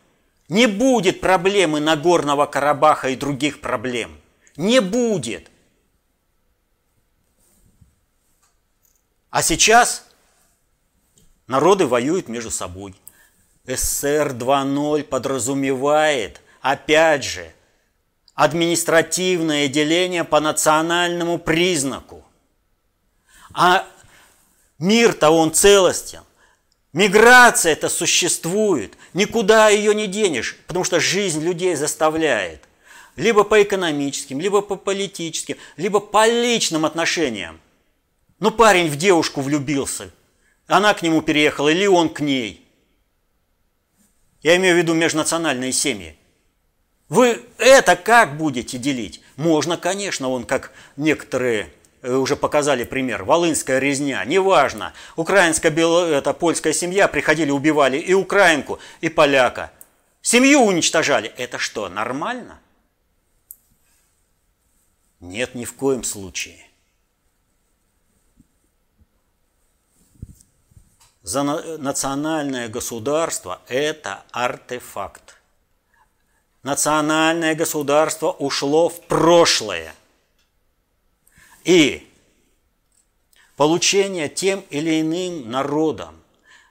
Не будет проблемы Нагорного Карабаха и других проблем. Не будет. А сейчас народы воюют между собой. СССР 2.0 подразумевает, опять же, административное деление по национальному признаку. А мир-то он целостен. Миграция это существует, никуда ее не денешь, потому что жизнь людей заставляет. Либо по экономическим, либо по политическим, либо по личным отношениям. Ну, парень в девушку влюбился, она к нему переехала, или он к ней. Я имею в виду межнациональные семьи. Вы это как будете делить? Можно, конечно, он как некоторые Э, уже показали пример, волынская резня, неважно, украинская, бело, это польская семья, приходили, убивали и украинку, и поляка. Семью уничтожали. Это что, нормально? Нет, ни в коем случае. За национальное государство это артефакт. Национальное государство ушло в прошлое – и получение тем или иным народом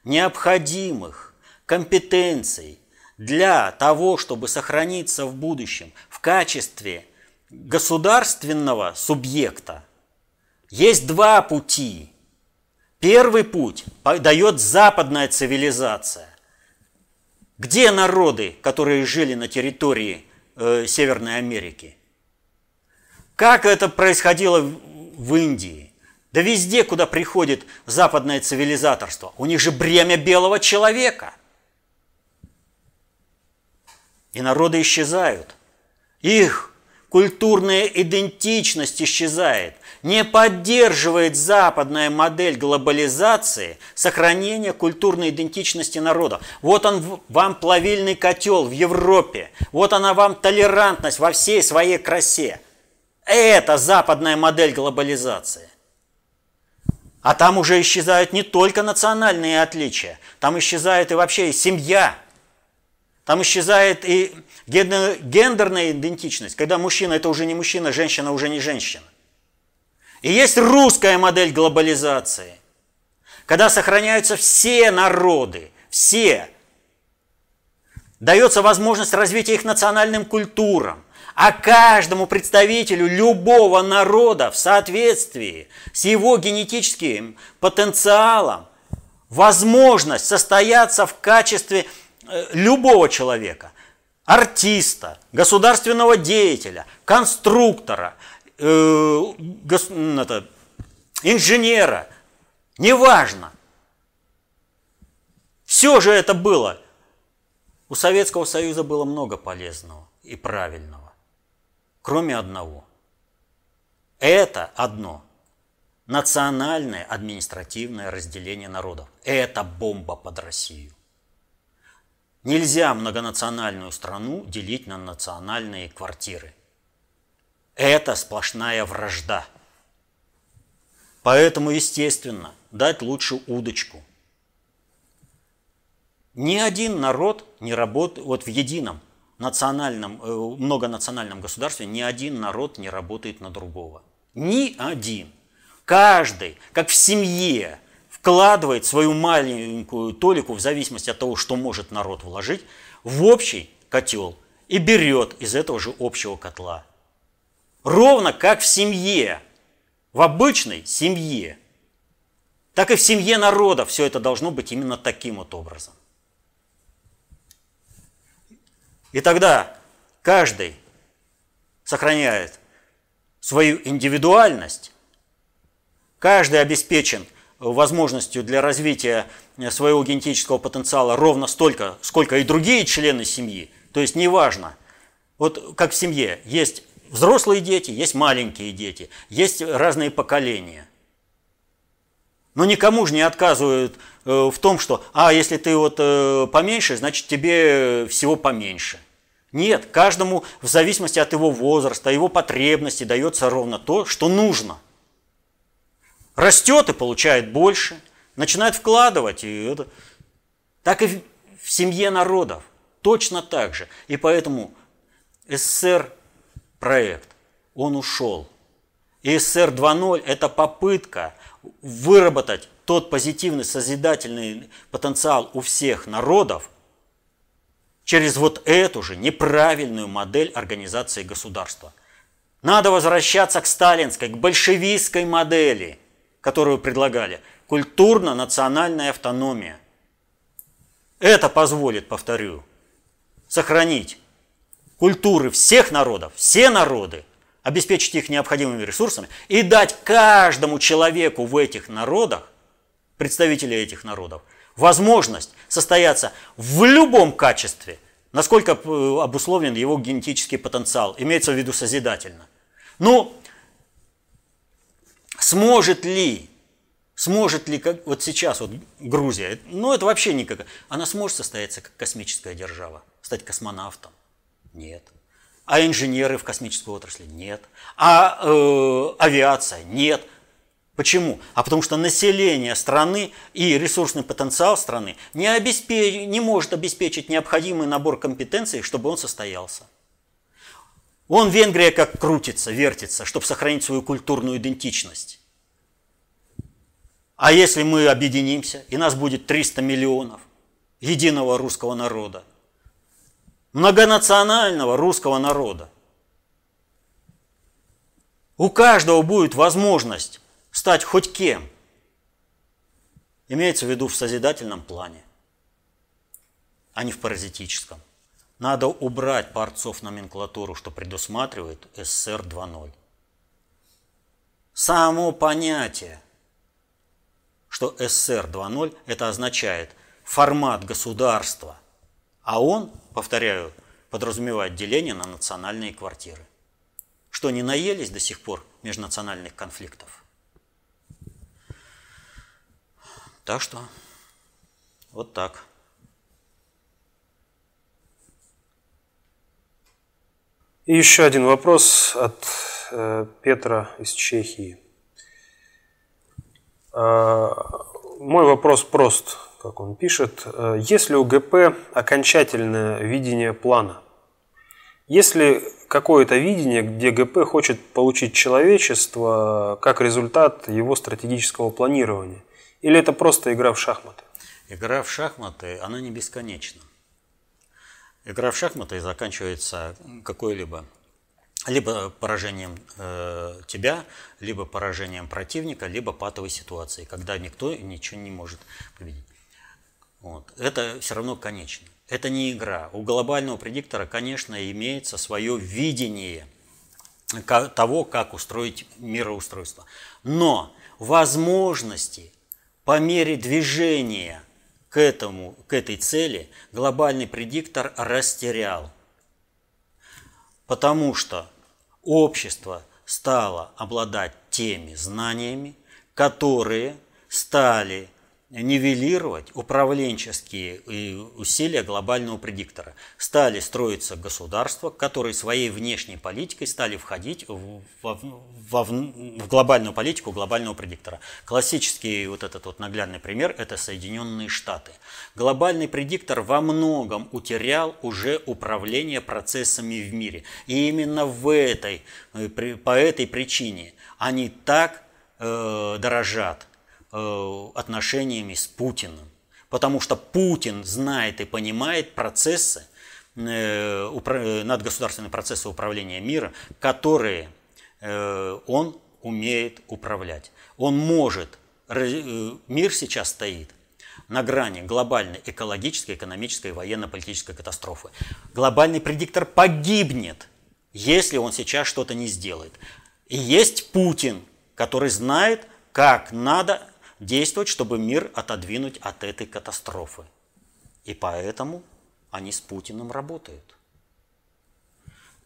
необходимых компетенций для того, чтобы сохраниться в будущем в качестве государственного субъекта, есть два пути. Первый путь дает западная цивилизация. Где народы, которые жили на территории э, Северной Америки? Как это происходило в Индии? Да везде, куда приходит западное цивилизаторство. У них же бремя белого человека. И народы исчезают. Их культурная идентичность исчезает. Не поддерживает западная модель глобализации сохранения культурной идентичности народа. Вот он вам плавильный котел в Европе. Вот она вам толерантность во всей своей красе. Это западная модель глобализации. А там уже исчезают не только национальные отличия, там исчезает и вообще и семья. Там исчезает и гендерная идентичность, когда мужчина это уже не мужчина, женщина уже не женщина. И есть русская модель глобализации, когда сохраняются все народы, все. Дается возможность развития их национальным культурам а каждому представителю любого народа в соответствии с его генетическим потенциалом возможность состояться в качестве э, любого человека, артиста, государственного деятеля, конструктора, э, гос, это, инженера, неважно. Все же это было. У Советского Союза было много полезного и правильного. кроме одного. Это одно – национальное административное разделение народов. Это бомба под Россию. Нельзя многонациональную страну делить на национальные квартиры. Это сплошная вражда. Поэтому, естественно, дать лучше удочку. Ни один народ не работает, вот в едином национальном, э, многонациональном государстве ни один народ не работает на другого. Ни один. Каждый, как в семье, вкладывает свою маленькую толику в зависимости от того, что может народ вложить, в общий котел и берет из этого же общего котла. Ровно как в семье, в обычной семье, так и в семье народа все это должно быть именно таким вот образом. И тогда каждый сохраняет свою индивидуальность, каждый обеспечен возможностью для развития своего генетического потенциала ровно столько, сколько и другие члены семьи. То есть неважно, вот как в семье. Есть взрослые дети, есть маленькие дети, есть разные поколения. Но никому же не отказывают э, в том, что, а, если ты вот э, поменьше, значит тебе всего поменьше. Нет, каждому в зависимости от его возраста, его потребностей дается ровно то, что нужно. Растет и получает больше, начинает вкладывать. И это... Так и в семье народов. Точно так же. И поэтому СССР проект, он ушел. И СССР 2.0 – это попытка выработать тот позитивный созидательный потенциал у всех народов через вот эту же неправильную модель организации государства. Надо возвращаться к сталинской, к большевистской модели, которую предлагали. Культурно-национальная автономия. Это позволит, повторю, сохранить культуры всех народов, все народы, обеспечить их необходимыми ресурсами и дать каждому человеку в этих народах, представителя этих народов, возможность состояться в любом качестве, насколько э, обусловлен его генетический потенциал, имеется в виду созидательно. Ну, сможет ли, сможет ли, как вот сейчас вот Грузия, ну это вообще никак, она сможет состояться как космическая держава, стать космонавтом? Нет. А инженеры в космической отрасли? Нет. А э, авиация? Нет. Почему? А потому что население страны и ресурсный потенциал страны не, обеспеч... не может обеспечить необходимый набор компетенций, чтобы он состоялся. Он Венгрия как крутится, вертится, чтобы сохранить свою культурную идентичность. А если мы объединимся, и нас будет 300 миллионов единого русского народа, многонационального русского народа. У каждого будет возможность стать хоть кем. Имеется в виду в созидательном плане, а не в паразитическом. Надо убрать парцов номенклатуру, что предусматривает СССР 2.0. Само понятие, что СССР 2.0 это означает формат государства, а он повторяю, подразумевает деление на национальные квартиры. Что, не наелись до сих пор межнациональных конфликтов? Так что, вот так. И еще один вопрос от э, Петра из Чехии. Э, мой вопрос прост как он пишет, «Э, есть ли у ГП окончательное видение плана? Есть ли какое-то видение, где ГП хочет получить человечество как результат его стратегического планирования? Или это просто игра в шахматы? Игра в шахматы, она не бесконечна. Игра в шахматы заканчивается какой-либо либо поражением э, тебя, либо поражением противника, либо патовой ситуацией, когда никто ничего не может победить. Вот. Это все равно конечно. Это не игра. У глобального предиктора, конечно, имеется свое видение того, как устроить мироустройство. Но возможности по мере движения к, этому, к этой цели глобальный предиктор растерял. Потому что общество стало обладать теми знаниями, которые стали нивелировать управленческие усилия глобального предиктора. Стали строиться государства, которые своей внешней политикой стали входить в, в, в, в глобальную политику глобального предиктора. Классический вот этот вот наглядный пример – это Соединенные Штаты. Глобальный предиктор во многом утерял уже управление процессами в мире. И именно в этой, э, по этой причине они так э, дорожат Э, отношениями с Путиным. Потому что Путин знает и понимает процессы, э, надгосударственные процессы управления мира, которые э, он умеет управлять. Он может, мир сейчас стоит на грани глобальной экологической, экономической, военно-политической катастрофы. Глобальный предиктор погибнет, если он сейчас что-то не сделает. И есть Путин, который знает, как надо действовать, чтобы мир отодвинуть от этой катастрофы. И поэтому они с Путиным работают.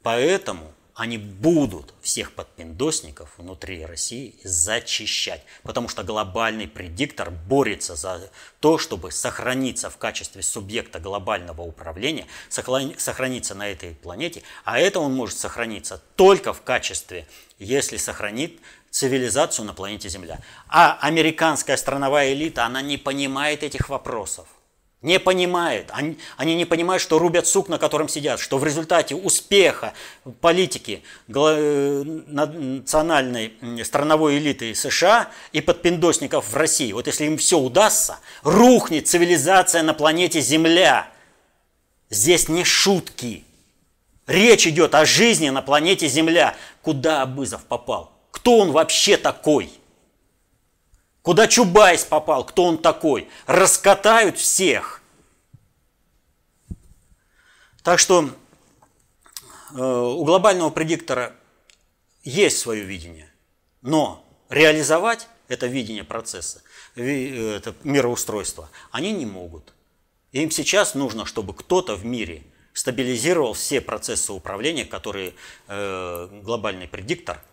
Поэтому они будут всех подпиндосников внутри России зачищать. Потому что глобальный предиктор борется за то, чтобы сохраниться в качестве субъекта глобального управления, сохраниться на этой планете. А это он может сохраниться только в качестве, если сохранит цивилизацию на планете Земля. А американская страновая элита, она не понимает этих вопросов. Не понимает. Они, они не понимают, что рубят сук, на котором сидят, что в результате успеха политики э, национальной страновой элиты США и подпиндосников в России, вот если им все удастся, рухнет цивилизация на планете Земля. Здесь не шутки. Речь идет о жизни на планете Земля. Куда Абызов попал? Кто он вообще такой. Куда Чубайс попал, кто он такой. Раскатают всех. Так что э, у глобального предиктора есть свое видение, но реализовать это видение процесса, это мироустройство, они не могут. Им сейчас нужно, чтобы кто-то в мире стабилизировал все процессы управления, которые э, глобальный предиктор – Э,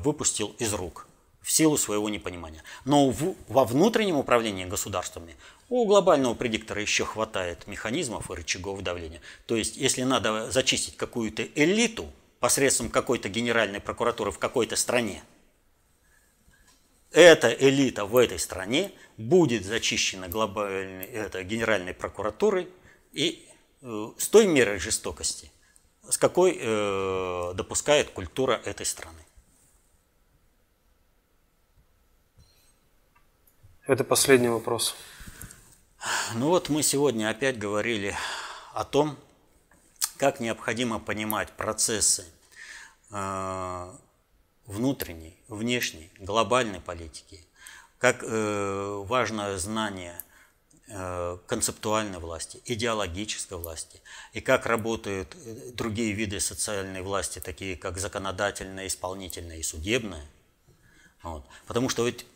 выпустил из рук в силу своего непонимания. Но в, во внутреннем управлении государствами у глобального предиктора еще хватает механизмов и рычагов давления. То есть, если надо зачистить какую-то элиту посредством какой-то генеральной прокуратуры в какой-то стране, эта элита в этой стране будет зачищена глобальной, это, генеральной прокуратурой и э, с той мерой жестокости, с какой э, допускает культура этой страны. Это последний вопрос. Ну вот мы сегодня опять говорили о том, как необходимо понимать процессы э, внутренней, внешней, глобальной политики, как э, важно знание э, концептуальной власти, идеологической власти, и как работают другие виды социальной власти, такие как законодательная, исполнительная и судебная. Вот. Потому что ведь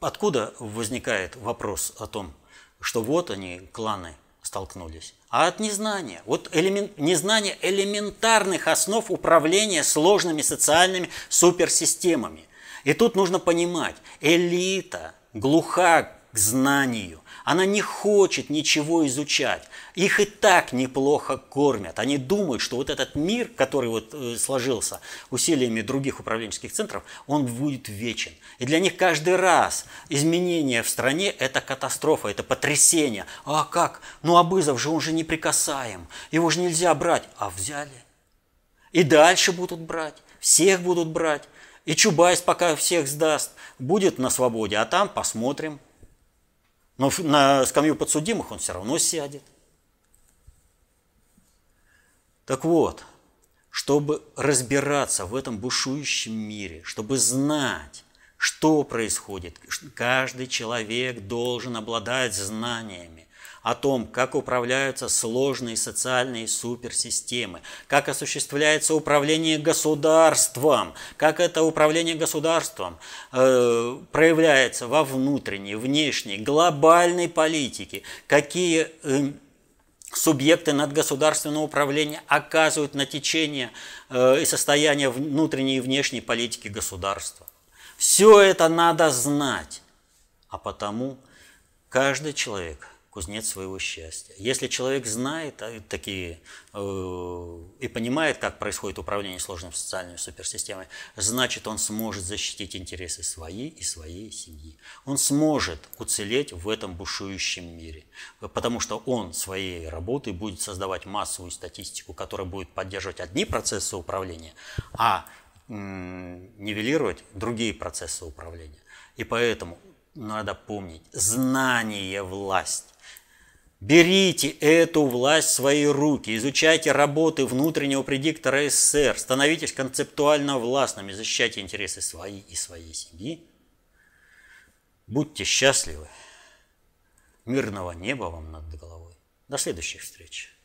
Откуда возникает вопрос о том, что вот они, кланы, столкнулись? А от незнания. Вот элемент, незнание элементарных основ управления сложными социальными суперсистемами. И тут нужно понимать, элита глуха к знанию. Она не хочет ничего изучать. Их и так неплохо кормят. Они думают, что вот этот мир, который вот э, сложился усилиями других управленческих центров, он будет вечен. И для них каждый раз изменение в стране – это катастрофа, это потрясение. А как? Ну, Абызов же, он же неприкасаем. Его же нельзя брать. А взяли. И дальше будут брать. Всех будут брать. И Чубайс, пока всех сдаст, будет на свободе. А там посмотрим. Но на скамью подсудимых он все равно сядет. Так вот, чтобы разбираться в этом бушующем мире, чтобы знать, что происходит, каждый человек должен обладать знаниями о том, как управляются сложные социальные суперсистемы, как осуществляется управление государством, как это управление государством э, проявляется во внутренней, внешней, глобальной политике, какие э, субъекты надгосударственного управления оказывают на течение э, и состояние внутренней и внешней политики государства. Все это надо знать. А потому каждый человек кузнец своего счастья. Если человек знает а, такие э, и понимает, как происходит управление сложной социальной суперсистемой, значит, он сможет защитить интересы свои и своей семьи. Он сможет уцелеть в этом бушующем мире, потому что он своей работой будет создавать массовую статистику, которая будет поддерживать одни процессы управления, а нивелировать другие процессы управления. И поэтому надо помнить, знание – власть. Берите эту власть в свои руки, изучайте работы внутреннего предиктора СССР, становитесь концептуально властными, защищайте интересы свои и своей семьи. Будьте счастливы. Мирного неба вам над головой. До следующих встреч.